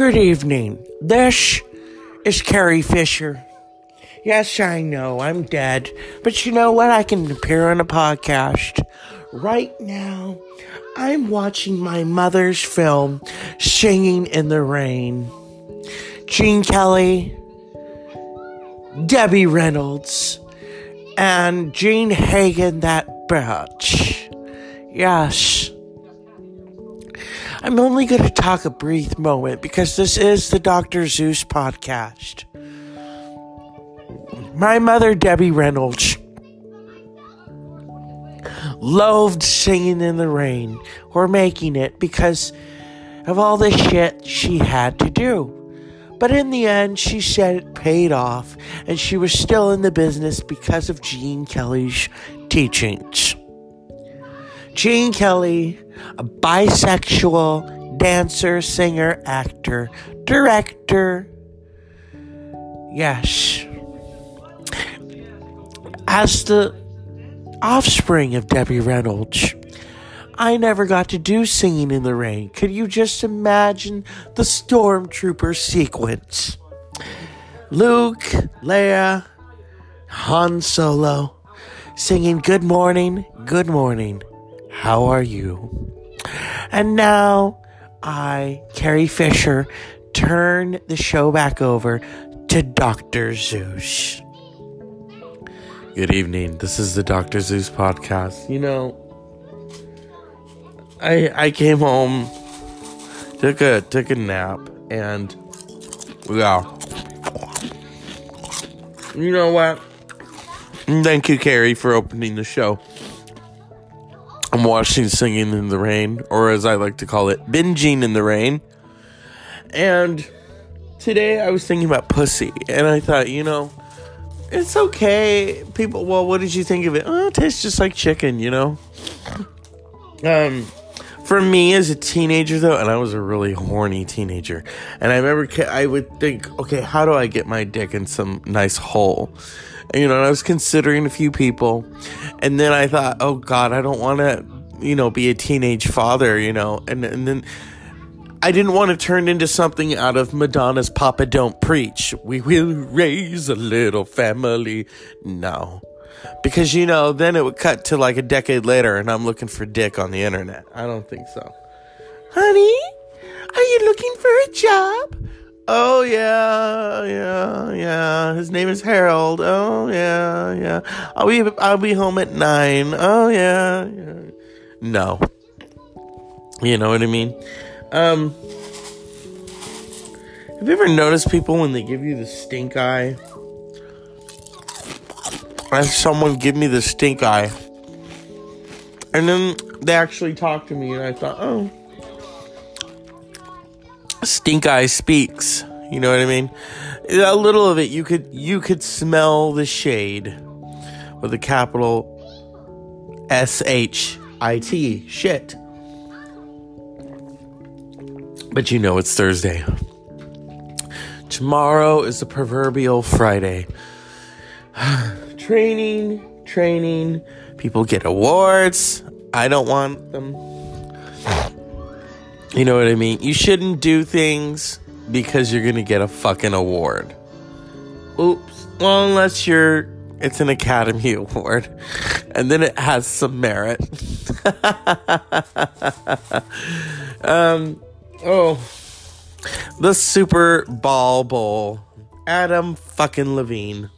Good evening. This is Carrie Fisher. Yes, I know I'm dead, but you know what? I can appear on a podcast. Right now, I'm watching my mother's film, Singing in the Rain. Gene Kelly, Debbie Reynolds, and Jean Hagen, that bitch. Yes. I'm only going to talk a brief moment because this is the Dr. Zeus podcast. My mother, Debbie Reynolds, loathed singing in the rain or making it because of all the shit she had to do. But in the end, she said it paid off and she was still in the business because of Gene Kelly's teachings. Gene Kelly, a bisexual dancer, singer, actor, director. Yes. As the offspring of Debbie Reynolds, I never got to do Singing in the Rain. Could you just imagine the Stormtrooper sequence? Luke, Leia, Han Solo singing Good Morning, Good Morning. How are you? And now I, Carrie Fisher, turn the show back over to Dr. Zeus. Good evening. This is the Dr. Zeus podcast. You know, I I came home, took a took a nap, and yeah. You know what? Thank you, Carrie, for opening the show. I'm watching Singing in the Rain, or as I like to call it, Binging in the Rain. And today I was thinking about pussy, and I thought, you know, it's okay. People, well, what did you think of it? Oh, it tastes just like chicken, you know? Um, for me as a teenager, though, and I was a really horny teenager, and I remember I would think, okay, how do I get my dick in some nice hole? You know, I was considering a few people, and then I thought, oh God, I don't want to, you know, be a teenage father, you know, and and then I didn't want to turn into something out of Madonna's "Papa Don't Preach." We will raise a little family. No, because you know, then it would cut to like a decade later, and I'm looking for dick on the internet. I don't think so, honey. Are you looking for a job? Oh yeah, yeah, yeah. His name is Harold. Oh yeah, yeah. I'll be I'll be home at nine. Oh yeah, yeah. No. You know what I mean? Um Have you ever noticed people when they give you the stink eye? I someone give me the stink eye. And then they actually talked to me and I thought, oh stink eye speaks. You know what i mean? A little of it you could you could smell the shade with a capital s-h-i-t shit. But you know it's thursday. Tomorrow is the proverbial friday. Training training. People get awards. I don't want them you know what I mean? You shouldn't do things because you're gonna get a fucking award. Oops. Well, unless you're, it's an Academy Award, and then it has some merit. um. Oh, the Super Ball Bowl. Adam fucking Levine.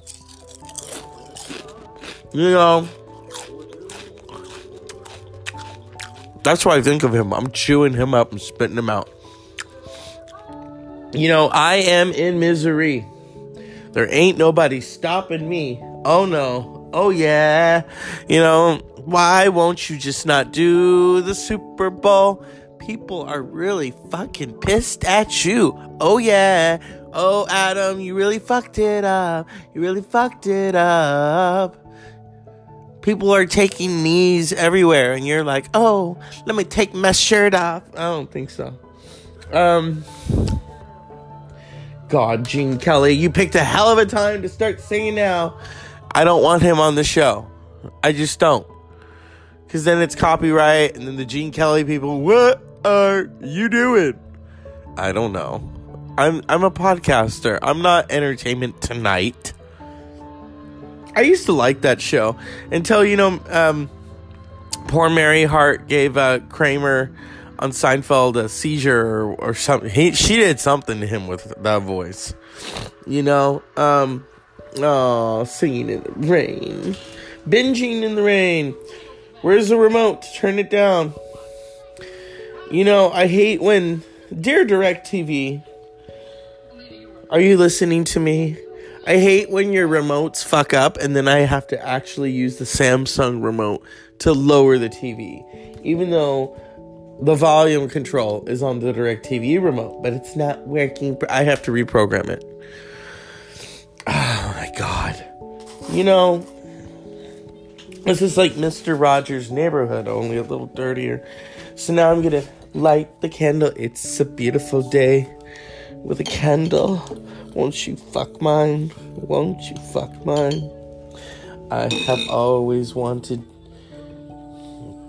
You know. That's what I think of him. I'm chewing him up and spitting him out. You know, I am in misery. There ain't nobody stopping me. Oh no. Oh yeah. You know, why won't you just not do the Super Bowl? People are really fucking pissed at you. Oh yeah. Oh, Adam, you really fucked it up. You really fucked it up people are taking knees everywhere and you're like oh let me take my shirt off. I don't think so. Um god gene kelly you picked a hell of a time to start singing now. I don't want him on the show. I just don't. Because then it's copyright and then the gene kelly people what are you doing? I don't know. I'm I'm a podcaster. I'm not Entertainment Tonight. I used to like that show until you know, um, poor Mary Hart gave uh, Kramer on Seinfeld a seizure or, or something. He, she did something to him with that voice. You know, um, oh, singing in the rain, binging in the rain. Where's the remote turn it down? You know, I hate when, dear DirecTV, are you listening to me? I hate when your remotes fuck up and then I have to actually use the Samsung remote to lower the TV. Even though the volume control is on the DirecTV remote, but it's not working. I have to reprogram it. Oh my god. You know, this is like Mr. Rogers' neighborhood, only a little dirtier. So now I'm gonna light the candle. It's a beautiful day with a candle. Won't you fuck mine? Won't you fuck mine? I have always wanted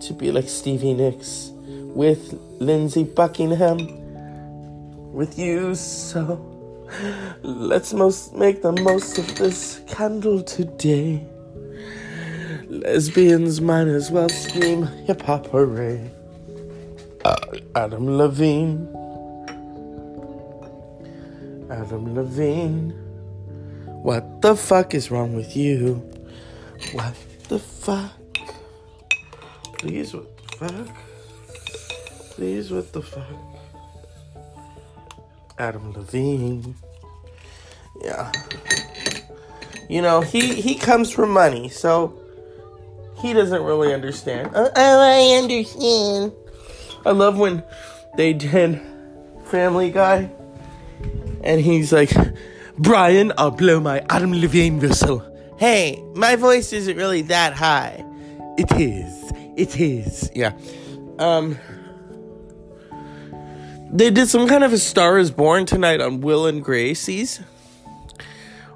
to be like Stevie Nicks with Lindsey Buckingham with you, so let's most make the most of this candle today. Lesbians might as well scream hip hop hooray. Uh, Adam Levine. Adam Levine. What the fuck is wrong with you? What the fuck? Please, what the fuck? Please, what the fuck? Adam Levine. Yeah. You know, he, he comes from money, so he doesn't really understand. Uh, oh, I understand. I love when they did Family Guy and he's like, Brian, I'll blow my Adam Levine whistle. Hey, my voice isn't really that high. It is. It is. Yeah. Um. They did some kind of a Star is Born tonight on Will and Gracie's.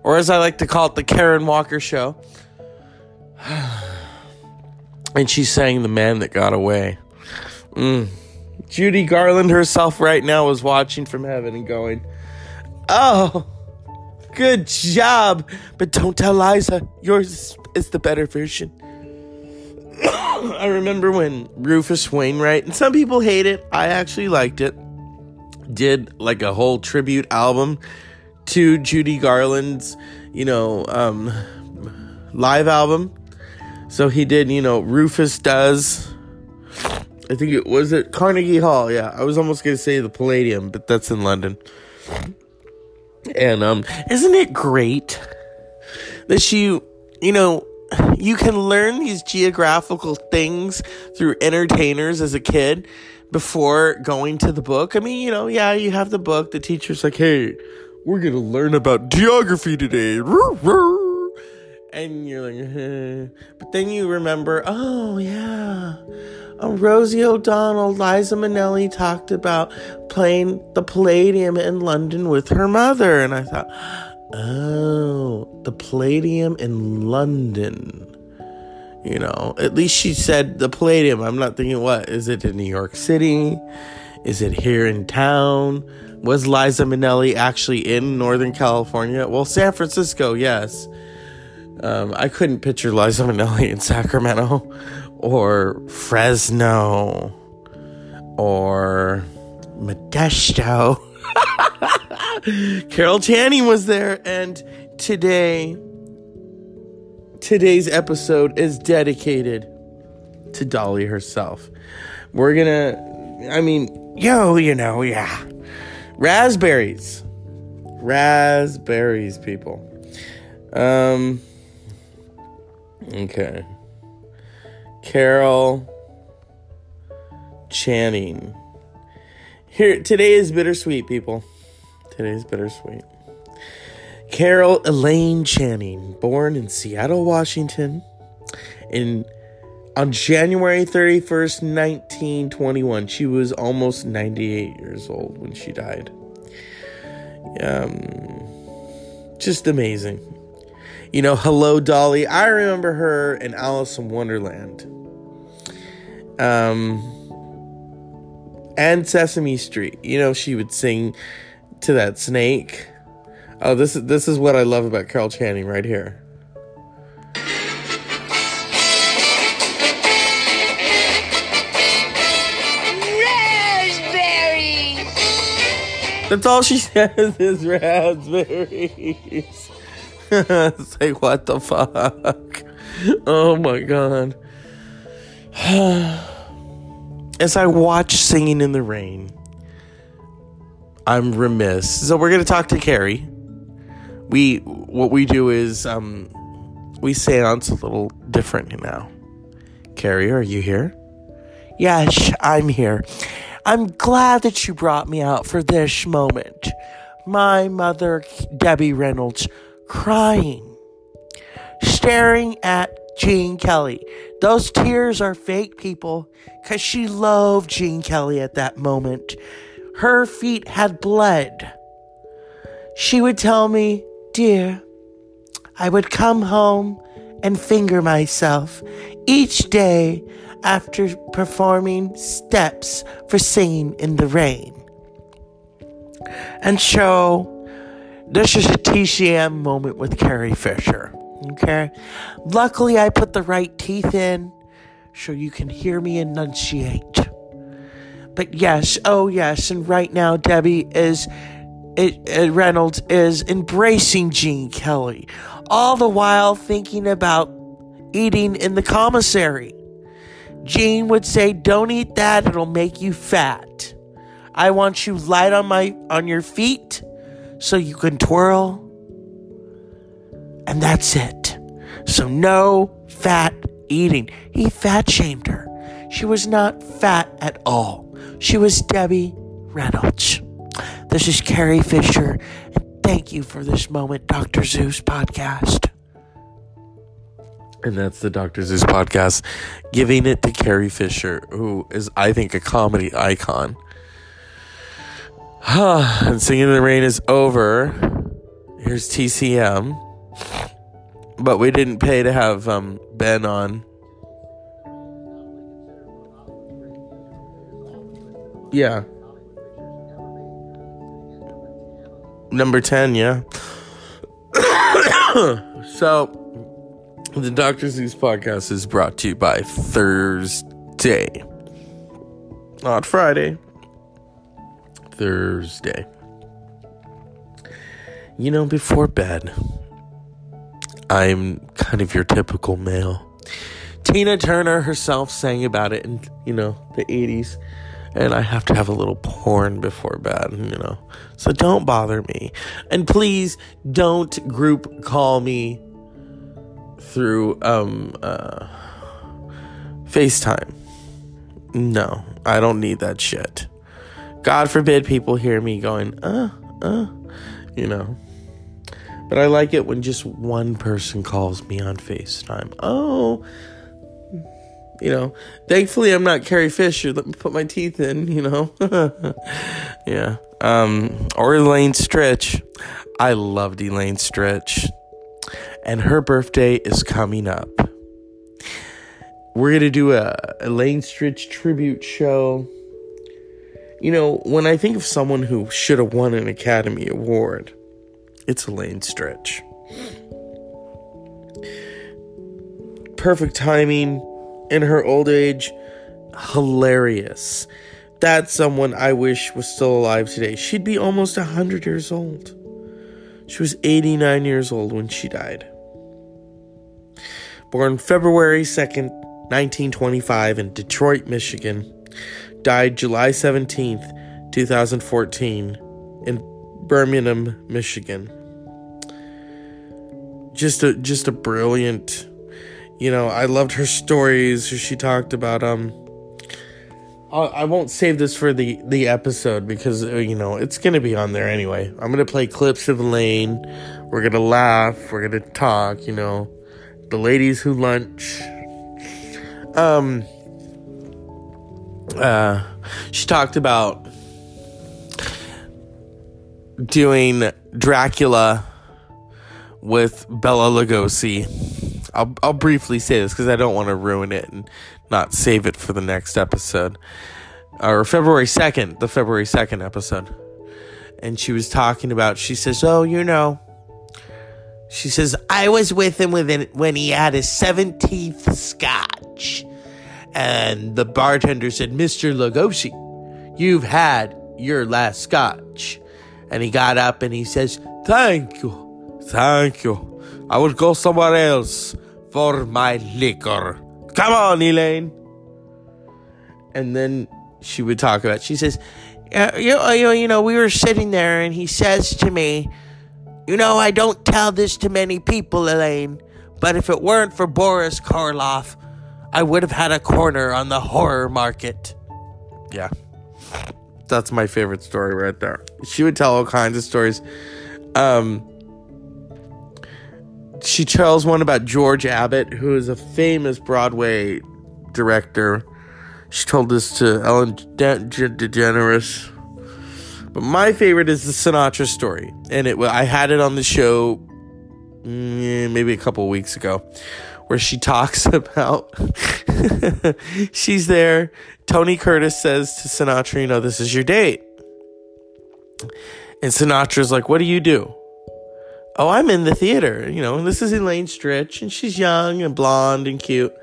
Or as I like to call it, the Karen Walker Show. and she sang The Man That Got Away. Mm. Judy Garland herself right now is watching from heaven and going, Oh, good job. But don't tell Liza. Yours is the better version. I remember when Rufus Wainwright, and some people hate it, I actually liked it, did like a whole tribute album to Judy Garland's, you know, um, live album. So he did, you know, Rufus Does. I think it was at Carnegie Hall. Yeah, I was almost going to say the Palladium, but that's in London. And um isn't it great that you you know you can learn these geographical things through entertainers as a kid before going to the book. I mean, you know, yeah, you have the book, the teacher's like, "Hey, we're going to learn about geography today." And you're like, eh. but then you remember, oh yeah, um, Rosie O'Donnell, Liza Minnelli talked about playing the Palladium in London with her mother. And I thought, oh, the Palladium in London. You know, at least she said the Palladium. I'm not thinking, what? Is it in New York City? Is it here in town? Was Liza Minnelli actually in Northern California? Well, San Francisco, yes. Um, I couldn't picture Liza Minnelli in Sacramento or Fresno or Modesto. Carol Channing was there, and today, today's episode is dedicated to Dolly herself. We're gonna, I mean, yo, you know, yeah, raspberries, raspberries, people. Um, okay. Carol Channing. Here today is bittersweet, people. Today is bittersweet. Carol Elaine Channing, born in Seattle, Washington, in on January 31st, 1921. She was almost 98 years old when she died. Um just amazing. You know, Hello Dolly. I remember her in Alice in Wonderland um, and Sesame Street. You know, she would sing to that snake. Oh, this is this is what I love about Carol Channing right here. Raspberries! That's all she says is raspberries. it's like what the fuck? Oh my god. As I watch Singing in the Rain, I'm remiss. So we're gonna talk to Carrie. We what we do is um we seance a little different now. Carrie, are you here? Yes, I'm here. I'm glad that you brought me out for this moment. My mother, Debbie Reynolds, crying, staring at Gene Kelly. Those tears are fake, people, because she loved Gene Kelly at that moment. Her feet had bled. She would tell me, Dear, I would come home and finger myself each day after performing steps for singing in the rain. And so, this is a TCM moment with Carrie Fisher. Okay? Luckily, I put the right teeth in so you can hear me enunciate. But yes, oh yes, and right now, Debbie is. It, it, Reynolds is embracing Gene Kelly, all the while thinking about eating in the commissary. Gene would say, "Don't eat that; it'll make you fat. I want you light on my on your feet, so you can twirl, and that's it. So no fat eating." He fat shamed her. She was not fat at all. She was Debbie Reynolds. This is Carrie Fisher, and thank you for this moment, Dr. Zeus podcast. And that's the Dr. Zeus podcast, giving it to Carrie Fisher, who is, I think, a comedy icon. and Singing in the Rain is over. Here's TCM. But we didn't pay to have um, Ben on. Yeah. Number 10, yeah. so, the Dr. Zeus podcast is brought to you by Thursday. Not Friday. Thursday. You know, before bed, I'm kind of your typical male. Tina Turner herself sang about it in, you know, the 80s. And I have to have a little porn before bed, you know. So don't bother me. And please don't group call me through um uh FaceTime. No, I don't need that shit. God forbid people hear me going, uh, uh, you know. But I like it when just one person calls me on FaceTime. Oh, you know, thankfully I'm not Carrie Fisher. Let me put my teeth in, you know. yeah. Um, or Elaine Stritch. I loved Elaine Stritch. And her birthday is coming up. We're going to do a Elaine Stritch tribute show. You know, when I think of someone who should have won an Academy Award, it's Elaine Stritch. Perfect timing in her old age, hilarious. That's someone I wish was still alive today. She'd be almost 100 years old. She was 89 years old when she died. Born February 2nd, 1925, in Detroit, Michigan. Died July 17th, 2014, in Birmingham, Michigan. Just a just a brilliant you know, I loved her stories. She talked about um. I won't save this for the the episode because uh, you know it's gonna be on there anyway. I'm gonna play clips of Elaine. We're gonna laugh. We're gonna talk. You know, the ladies who lunch. Um. Uh, she talked about doing Dracula with Bela Lugosi I'll I'll briefly say this because I don't want to ruin it and not save it for the next episode or February second, the February second episode. and she was talking about, she says, Oh, you know, she says, I was with him when, when he had his 17th scotch. And the bartender said, Mr. Lugosi, you've had your last scotch. And he got up and he says, Thank you, thank you. I will go somewhere else for my liquor. Come on, Elaine. And then she would talk about, she says, you, you, you know, we were sitting there and he says to me, You know, I don't tell this to many people, Elaine, but if it weren't for Boris Karloff, I would have had a corner on the horror market. Yeah. That's my favorite story right there. She would tell all kinds of stories. Um, she tells one about George Abbott, who is a famous Broadway director. She told this to Ellen De- De- DeGeneres. But my favorite is the Sinatra story, and it I had it on the show mm, maybe a couple weeks ago, where she talks about she's there. Tony Curtis says to Sinatra, "You know, this is your date," and Sinatra's like, "What do you do?" Oh, I'm in the theater. You know, and this is Elaine Stritch, and she's young and blonde and cute.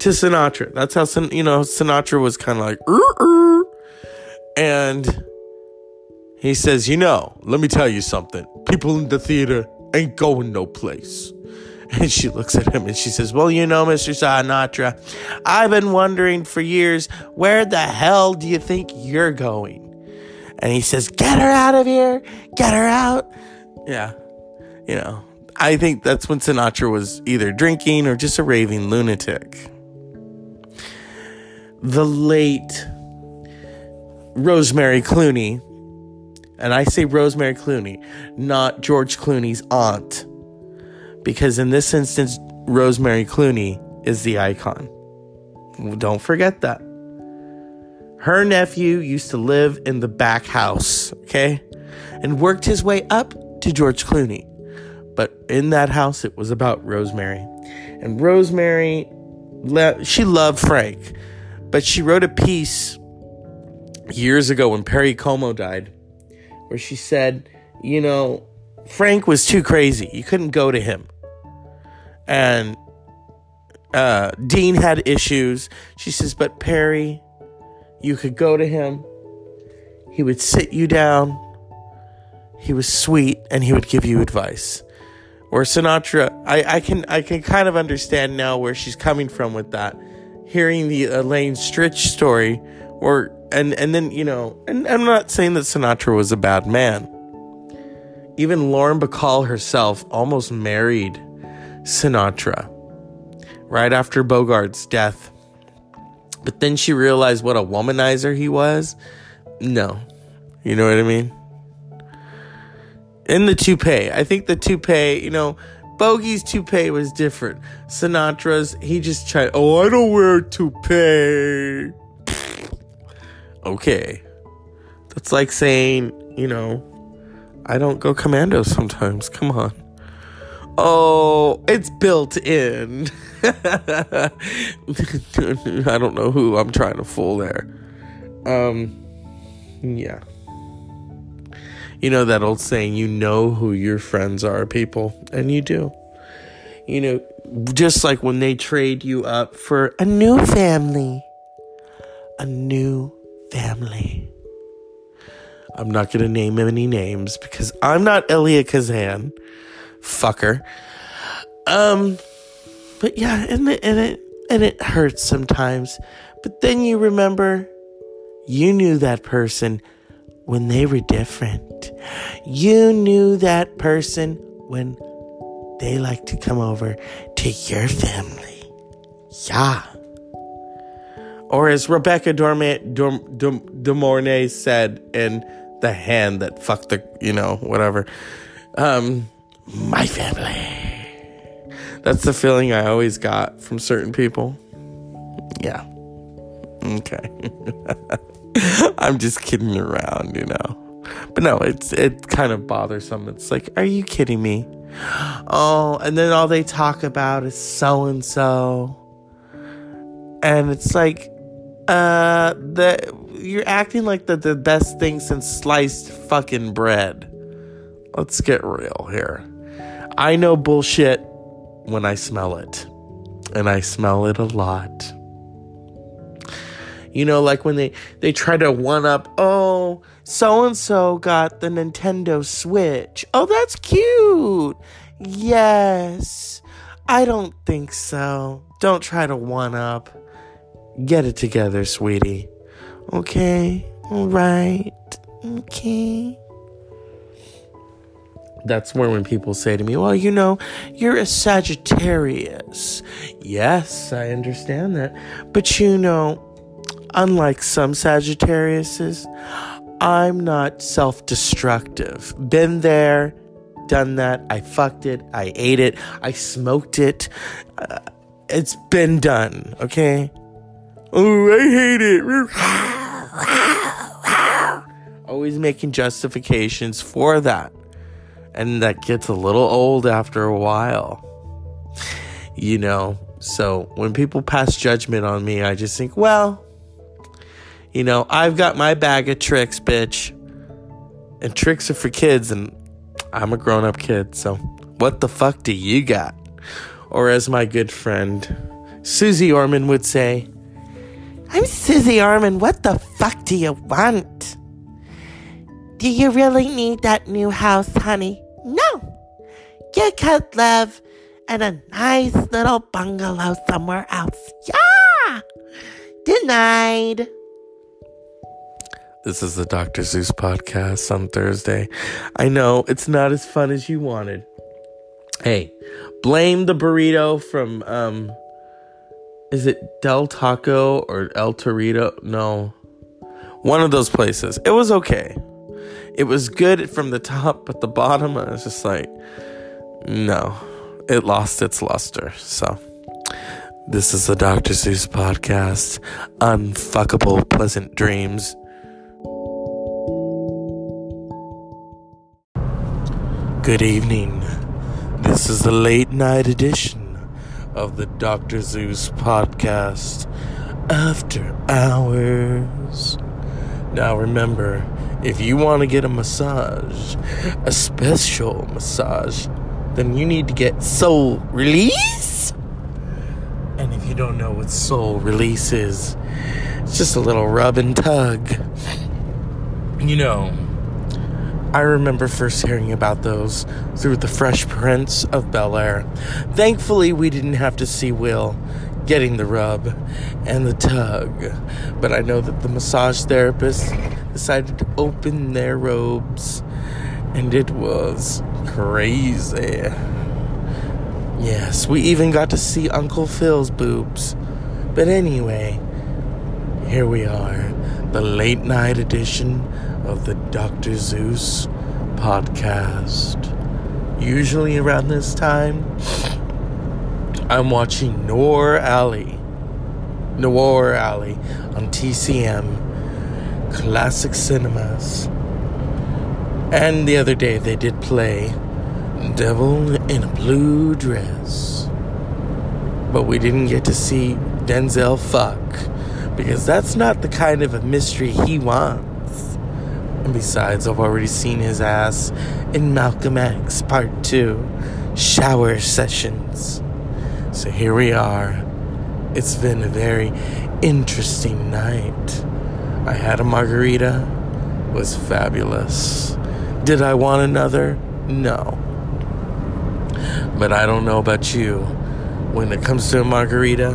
To Sinatra, that's how Sin- you know Sinatra was kind of like, Ur-ur. and he says, "You know, let me tell you something. People in the theater ain't going no place." And she looks at him and she says, Well, you know, Mr. Sinatra, I've been wondering for years, where the hell do you think you're going? And he says, Get her out of here. Get her out. Yeah. You know, I think that's when Sinatra was either drinking or just a raving lunatic. The late Rosemary Clooney, and I say Rosemary Clooney, not George Clooney's aunt because in this instance, Rosemary Clooney is the icon. Don't forget that. Her nephew used to live in the back house, okay? And worked his way up to George Clooney. But in that house, it was about Rosemary. And Rosemary, she loved Frank, but she wrote a piece years ago when Perry Como died, where she said, you know, Frank was too crazy. You couldn't go to him and uh, Dean had issues. She says, but Perry, you could go to him. He would sit you down. He was sweet, and he would give you advice. Or Sinatra, I, I can I can kind of understand now where she's coming from with that. Hearing the Elaine Stritch story, or and and then you know, and I'm not saying that Sinatra was a bad man. Even Lauren Bacall herself almost married Sinatra right after Bogart's death. But then she realized what a womanizer he was. No. You know what I mean? In the toupee. I think the toupee, you know, Bogey's toupee was different. Sinatra's, he just tried, oh, I don't wear toupee. okay. That's like saying, you know, I don't go commando sometimes. Come on. Oh, it's built in. I don't know who I'm trying to fool there. Um, yeah. You know that old saying, you know who your friends are, people, and you do. You know, just like when they trade you up for a new family. A new family. I'm not going to name any names because I'm not Elia Kazan fucker. Um, but yeah, and it, and it and it hurts sometimes. But then you remember, you knew that person when they were different. You knew that person when they like to come over to your family. Yeah. Or as Rebecca Dorme, Dorm, Dorm, De Mornay said in The Hand That Fucked the, you know, whatever. Um, my family. That's the feeling I always got from certain people. Yeah. Okay. I'm just kidding around, you know. But no, it's it kind of bothersome. It's like, are you kidding me? Oh, and then all they talk about is so and so. And it's like uh the you're acting like the, the best thing since sliced fucking bread. Let's get real here. I know bullshit when I smell it. And I smell it a lot. You know, like when they, they try to one up, oh, so and so got the Nintendo Switch. Oh, that's cute. Yes. I don't think so. Don't try to one up. Get it together, sweetie. Okay? Alright. Okay. That's where when people say to me, well, you know, you're a Sagittarius. Yes, I understand that. But you know, unlike some Sagittariuses, I'm not self destructive. Been there, done that. I fucked it. I ate it. I smoked it. Uh, it's been done, okay? Oh, I hate it. Always making justifications for that. And that gets a little old after a while. You know, so when people pass judgment on me, I just think, well, you know, I've got my bag of tricks, bitch. And tricks are for kids, and I'm a grown up kid, so what the fuck do you got? Or as my good friend Susie Orman would say, I'm Susie Orman, what the fuck do you want? Do you really need that new house, honey? No. You could live in a nice little bungalow somewhere else. Yeah! Denied. This is the Dr. Zeus podcast on Thursday. I know it's not as fun as you wanted. Hey, blame the burrito from um is it Del Taco or El Torito? No. One of those places. It was okay. It was good from the top, but the bottom I was just like no. It lost its luster. So this is the Dr. Seuss podcast. Unfuckable pleasant dreams. Good evening. This is the late night edition of the Dr. Zeus podcast, After Hours. Now remember, if you want to get a massage, a special massage, then you need to get Soul Release. And if you don't know what Soul Release is, it's just a little rub and tug. You know, I remember first hearing about those through The Fresh Prince of Bel Air. Thankfully, we didn't have to see Will getting the rub and the tug, but I know that the massage therapist decided to open their robes, and it was crazy. Yes, we even got to see Uncle Phil's boobs. But anyway, here we are, the late night edition of the Dr. Zeus podcast. Usually around this time, I'm watching Noir Alley. Noir Alley on TCM Classic Cinemas. And the other day they did play Devil in a Blue Dress. But we didn't get to see Denzel fuck because that's not the kind of a mystery he wants. Besides, I've already seen his ass in Malcolm X Part 2 Shower Sessions. So here we are. It's been a very interesting night. I had a margarita, was fabulous. Did I want another? No. But I don't know about you. When it comes to a margarita,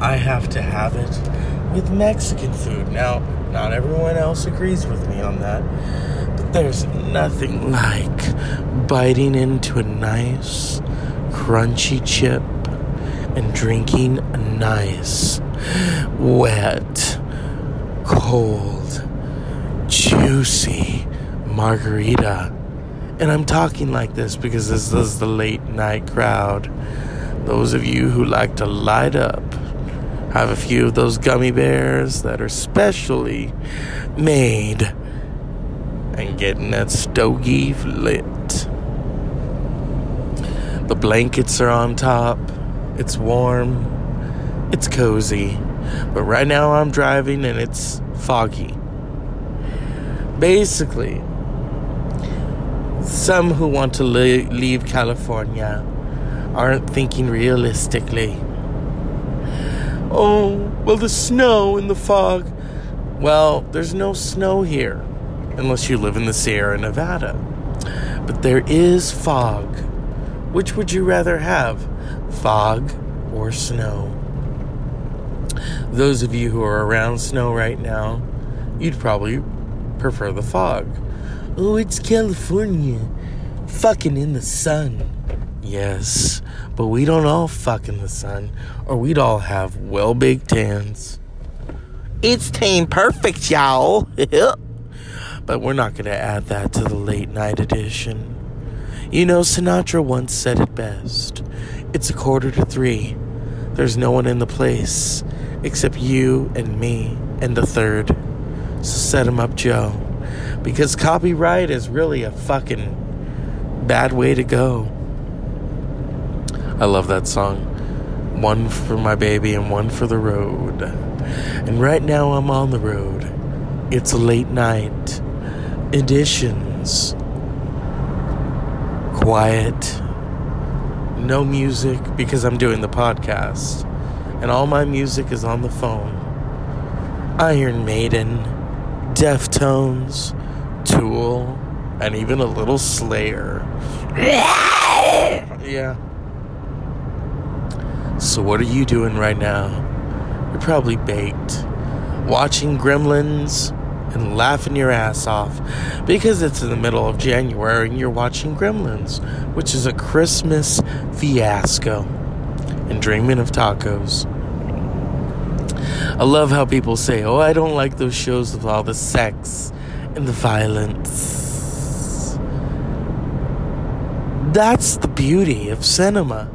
I have to have it with Mexican food. Now, not everyone else agrees with me on that. But there's nothing like biting into a nice, crunchy chip and drinking a nice, wet, cold, juicy margarita. And I'm talking like this because this is the late night crowd. Those of you who like to light up have a few of those gummy bears that are specially made and getting that stogie lit. The blankets are on top. It's warm. It's cozy. But right now I'm driving and it's foggy. Basically, some who want to leave California aren't thinking realistically. Oh, well, the snow and the fog. Well, there's no snow here unless you live in the Sierra Nevada. But there is fog. Which would you rather have, fog or snow? Those of you who are around snow right now, you'd probably prefer the fog. Oh, it's California. Fucking in the sun. Yes, but we don't all fuck in the sun, or we'd all have well big tans. It's tan perfect, y'all. but we're not to add that to the late night edition. You know, Sinatra once said it best it's a quarter to three. There's no one in the place except you and me and the third. So set him up, Joe. Because copyright is really a fucking bad way to go. I love that song. One for my baby and one for the road. And right now I'm on the road. It's late night. Editions. Quiet. No music because I'm doing the podcast. And all my music is on the phone. Iron Maiden, Deftones, Tool, and even a little Slayer. yeah. So, what are you doing right now? You're probably baked, watching Gremlins and laughing your ass off because it's in the middle of January and you're watching Gremlins, which is a Christmas fiasco, and dreaming of tacos. I love how people say, Oh, I don't like those shows with all the sex and the violence. That's the beauty of cinema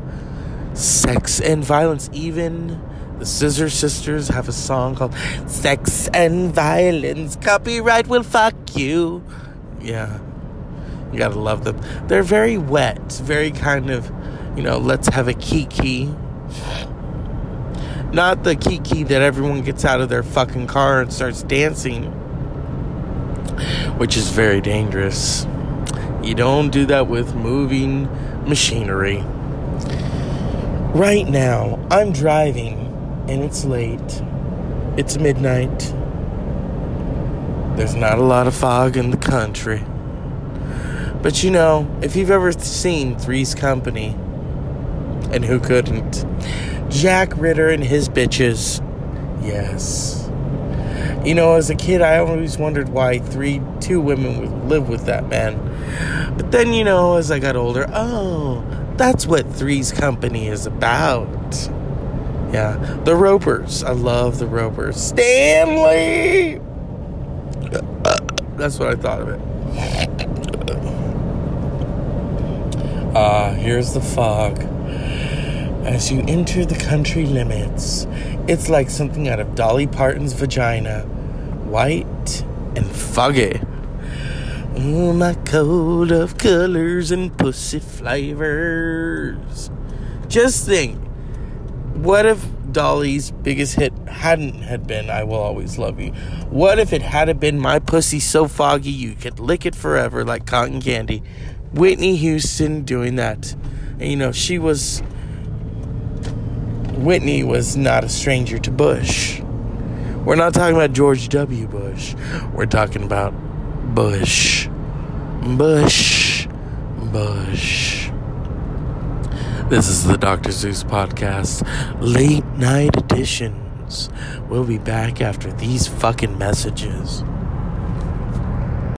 sex and violence. Even the Scissor Sisters have a song called Sex and Violence. Copyright will fuck you. Yeah. You gotta love them. They're very wet, very kind of, you know, let's have a kiki. Not the kiki that everyone gets out of their fucking car and starts dancing, which is very dangerous. You don't do that with moving machinery. Right now, I'm driving and it's late. It's midnight. There's not a lot of fog in the country. But you know, if you've ever seen Three's Company, and who couldn't? Jack Ritter and his bitches. Yes. You know, as a kid, I always wondered why three, two women would live with that man. But then, you know, as I got older, oh, that's what Three's Company is about. Yeah, the Ropers. I love the Ropers. Stanley! That's what I thought of it. Ah, uh, here's the fog. As you enter the country limits, it's like something out of Dolly Parton's vagina. White and foggy. My coat of colors and pussy flavors. Just think, what if Dolly's biggest hit hadn't had been I Will Always Love You? What if it had been My Pussy So Foggy You Could Lick It Forever Like Cotton Candy? Whitney Houston doing that. And you know, she was. Whitney was not a stranger to Bush. We're not talking about George W. Bush. We're talking about Bush. Bush. Bush. This is the Dr. Zeus podcast, late night editions. We'll be back after these fucking messages.